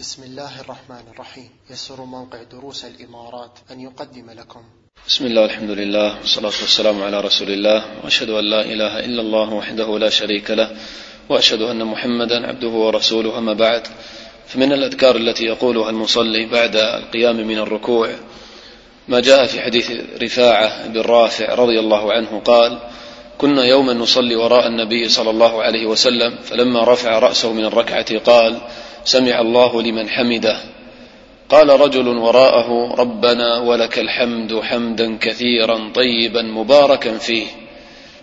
بسم الله الرحمن الرحيم. يسر موقع دروس الإمارات أن يقدم لكم. بسم الله والحمد لله والصلاة والسلام على رسول الله. وأشهد أن لا إله إلا الله وحده لا شريك له. وأشهد أن محمدا عبده ورسوله أما بعد. فمن الأذكار التي يقولها المصلي بعد القيام من الركوع ما جاء في حديث رفاعة بن رافع رضي الله عنه قال كنا يوما نصلي وراء النبي صلى الله عليه وسلم فلما رفع رأسه من الركعة قال سمع الله لمن حمده. قال رجل وراءه ربنا ولك الحمد حمدا كثيرا طيبا مباركا فيه.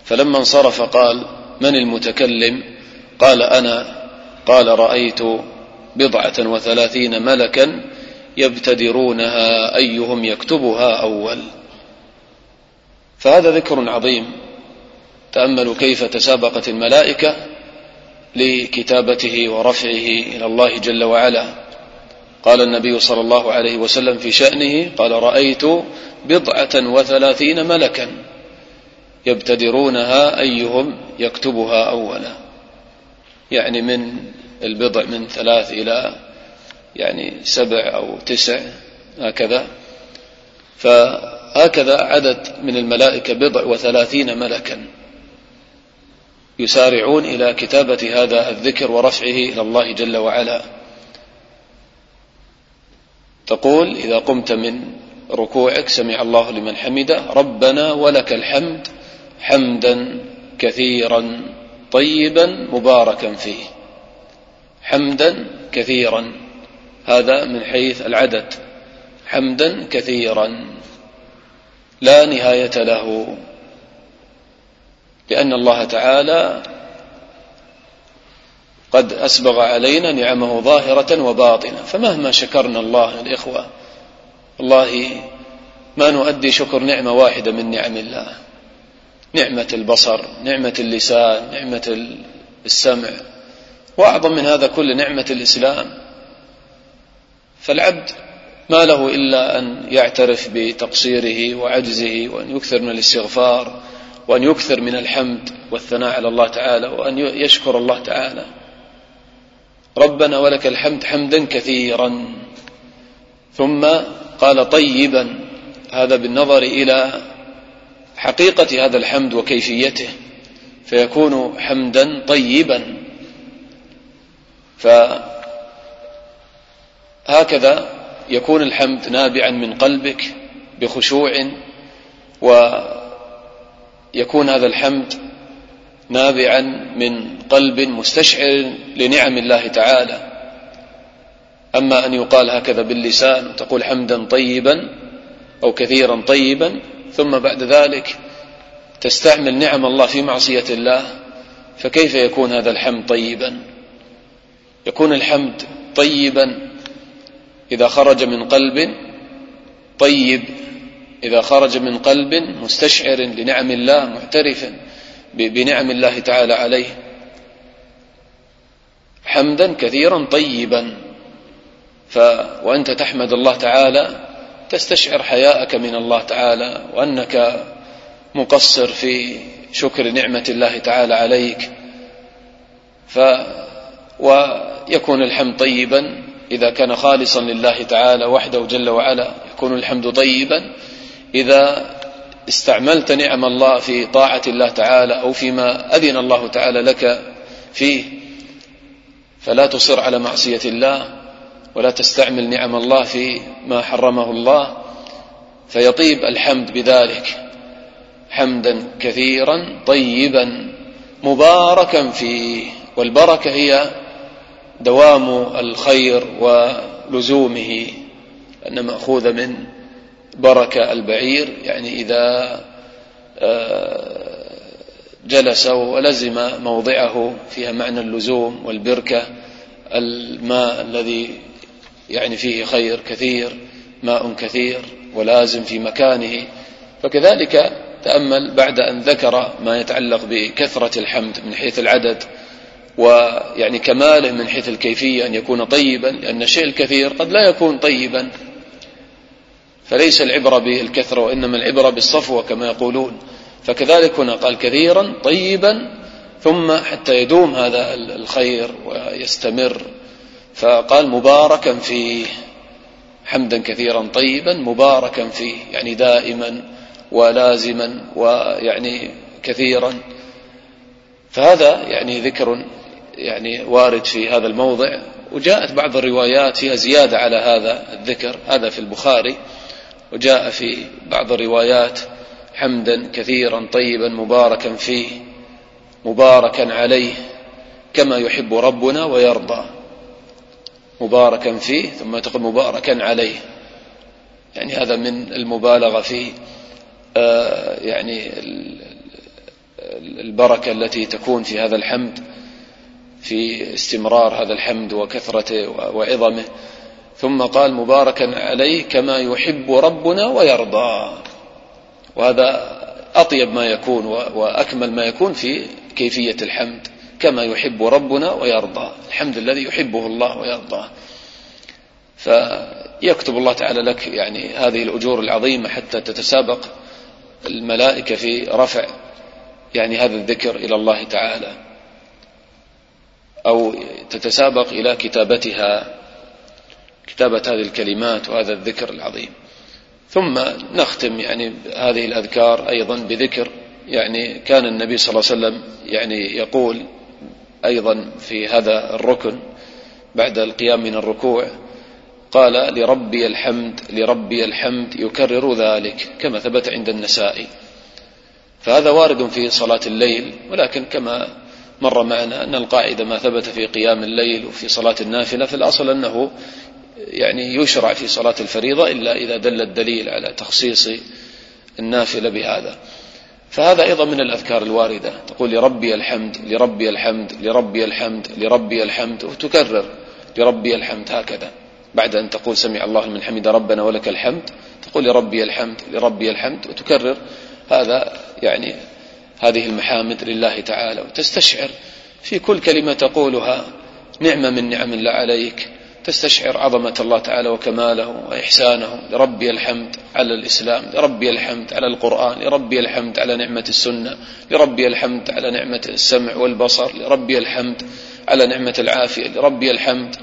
فلما انصرف قال من المتكلم؟ قال أنا. قال رأيت بضعة وثلاثين ملكا يبتدرونها أيهم يكتبها أول. فهذا ذكر عظيم. تأملوا كيف تسابقت الملائكة لكتابته ورفعه إلى الله جل وعلا. قال النبي صلى الله عليه وسلم في شأنه قال رأيت بضعة وثلاثين ملكا يبتدرونها أيهم يكتبها اولا. يعني من البضع من ثلاث إلى يعني سبع أو تسع هكذا. فهكذا عدد من الملائكة بضع وثلاثين ملكا. يسارعون إلى كتابة هذا الذكر ورفعه إلى الله جل وعلا. تقول إذا قمت من ركوعك سمع الله لمن حمده ربنا ولك الحمد حمدا كثيرا طيبا مباركا فيه. حمدا كثيرا هذا من حيث العدد. حمدا كثيرا لا نهاية له. لأن الله تعالى قد أسبغ علينا نعمه ظاهرة وباطنة. فمهما شكرنا الله الإخوة والله ما نؤدي شكر نعمة واحدة من نعم الله. نعمة البصر نعمة اللسان نعمة السمع. وأعظم من هذا كل نعمة الإسلام. فالعبد ما له إلا أن يعترف بتقصيره وعجزه وأن يكثر من الاستغفار. وأن يكثر من الحمد والثناء على الله تعالى وأن يشكر الله تعالى. ربنا ولك الحمد حمدا كثيرا. ثم قال طيبا هذا بالنظر إلى حقيقة هذا الحمد وكيفيته. فيكون حمدا طيبا. فهكذا يكون الحمد نابعا من قلبك بخشوع و يكون هذا الحمد نابعا من قلب مستشعر لنعم الله تعالى. أما أن يقال هكذا باللسان وتقول حمدا طيبا أو كثيرا طيبا ثم بعد ذلك تستعمل نعم الله في معصية الله فكيف يكون هذا الحمد طيبا؟ يكون الحمد طيبا إذا خرج من قلب طيب إذا خرج من قلب مستشعر لنعم الله معترف بنعم الله تعالى عليه. حمدا كثيرا طيبا. ف وأنت تحمد الله تعالى تستشعر حياءك من الله تعالى وأنك مقصر في شكر نعمة الله تعالى عليك. ف ويكون الحمد طيبا. إذا كان خالصا لله تعالى وحده جل وعلا يكون الحمد طيبا. إذا استعملت نعم الله في طاعة الله تعالى أو فيما أذن الله تعالى لك فيه فلا تصر على معصية الله ولا تستعمل نعم الله في ما حرمه الله فيطيب الحمد بذلك حمدا كثيرا طيبا مباركا فيه والبركة هي دوام الخير ولزومه أن مأخوذ من بركة البعير يعني إذا آه، جلس ولزم موضعه فيها معنى اللزوم والبركة الماء الذي يعني فيه خير كثير ماء كثير ولازم في مكانه. فكذلك تأمل بعد أن ذكر ما يتعلق بكثرة الحمد من حيث العدد ويعني كماله من حيث الكيفية أن يكون طيبا لأن الشيء الكثير قد لا يكون طيبا. فليس العبرة بالكثرة وإنما العبرة بالصفوة كما يقولون. فكذلك هنا قال كثيرا طيبا ثم حتى يدوم هذا الخير ويستمر. فقال مباركا فيه حمدا كثيرا طيبا مباركا فيه يعني دائما ولازما ويعني كثيرا. فهذا يعني ذكر يعني وارد في هذا الموضع. وجاءت بعض الروايات فيها زيادة على هذا الذكر هذا في البخاري. وجاء في بعض الروايات حمدا كثيرا طيبا مباركا فيه مباركا عليه كما يحب ربنا ويرضى. مباركا فيه ثم تقول مباركا عليه. يعني هذا من المبالغة في آه، يعني البركة التي تكون في هذا الحمد في استمرار هذا الحمد وكثرته وعظمه. ثم قال مباركا عليه كما يحب ربنا ويرضى. وهذا أطيب ما يكون وأكمل ما يكون في كيفية الحمد كما يحب ربنا ويرضى. الحمد الذي يحبه الله ويرضاه. فيكتب الله تعالى لك يعني هذه الأجور العظيمة حتى تتسابق الملائكة في رفع يعني هذا الذكر إلى الله تعالى أو تتسابق إلى كتابتها. كتابة هذه الكلمات وهذا الذكر العظيم. ثم نختم يعني هذه الأذكار أيضا بذكر يعني كان النبي صلى الله عليه وسلم يعني يقول أيضا في هذا الركن بعد القيام من الركوع قال لربي الحمد لربي الحمد يكرر ذلك كما ثبت عند النسائي. فهذا وارد في صلاة الليل ولكن كما مر معنا أن القاعدة ما ثبت في قيام الليل وفي صلاة النافلة في الأصل أنه يعني يشرع في صلاة الفريضة إلا إذا دل الدليل على تخصيص النافلة بهذا. فهذا أيضا من الأذكار الواردة. تقول لربي الحمد لربي الحمد لربي الحمد لربي الحمد وتكرر لربي الحمد هكذا. بعد أن تقول سمع الله من حمد ربنا ولك الحمد تقول لربي الحمد لربي الحمد وتكرر. هذا يعني هذه المحامد لله تعالى وتستشعر في كل كلمة تقولها نعمة من نعم الله عليك تستشعر عظمة الله تعالى وكماله وإحسانه. لربي الحمد على الإسلام لربي الحمد على القرآن لربي الحمد على نعمة السنة لربي الحمد على نعمة السمع والبصر لربي الحمد على نعمة العافية لربي الحمد.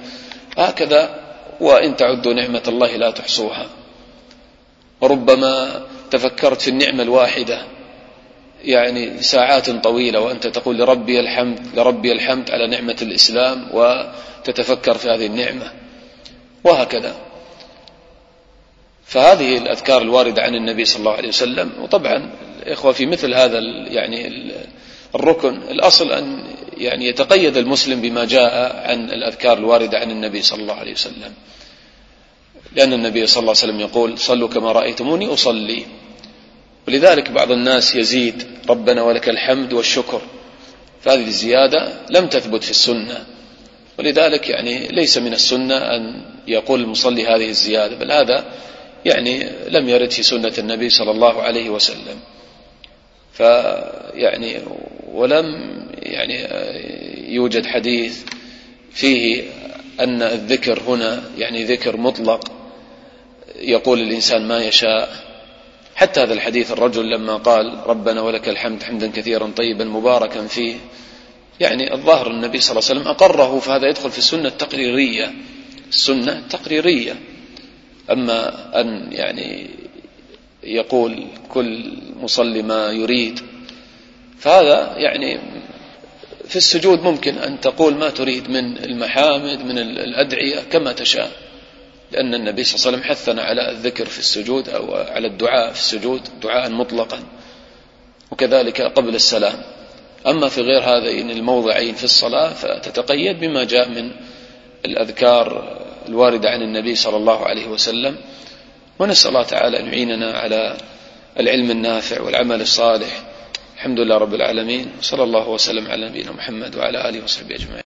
هكذا وإن تعدوا نعمة الله لا تحصوها. وربما تفكرت في النعمة الواحدة يعني ساعات طويلة وأنت تقول لربي الحمد لربي الحمد على نعمة الإسلام وتتفكر في هذه النعمة وهكذا. فهذه الأذكار الواردة عن النبي صلى الله عليه وسلم. وطبعا إخوة في مثل هذا يعني الركن الأصل أن يعني يتقيد المسلم بما جاء عن الأذكار الواردة عن النبي صلى الله عليه وسلم. لأن النبي صلى الله عليه وسلم يقول صلوا كما رأيتموني أصلي. ولذلك بعض الناس يزيد ربنا ولك الحمد والشكر. فهذه الزيادة لم تثبت في السنة. ولذلك يعني ليس من السنة أن يقول المصلي هذه الزيادة بل هذا يعني لم يرد في سنة النبي صلى الله عليه وسلم. فيعني ولم يعني يوجد حديث فيه أن الذكر هنا يعني ذكر مطلق يقول الإنسان ما يشاء. حتى هذا الحديث الرجل لما قال ربنا ولك الحمد حمدا كثيرا طيبا مباركا فيه يعني الظاهر النبي صلى الله عليه وسلم أقره فهذا يدخل في السنة التقريرية. السنة التقريرية. أما أن يعني يقول كل مصلي ما يريد فهذا يعني في السجود ممكن أن تقول ما تريد من المحامد من الأدعية كما تشاء. لأن النبي صلى الله عليه وسلم حثنا على الذكر في السجود أو على الدعاء في السجود دعاء مطلقا وكذلك قبل السلام. أما في غير هذين الموضعين في الصلاة فتتقيد بما جاء من الأذكار الواردة عن النبي صلى الله عليه وسلم. ونسأل الله تعالى أن يعيننا على العلم النافع والعمل الصالح. الحمد لله رب العالمين. صلى الله وسلم على نبينا محمد وعلى آله وصحبه أجمعين.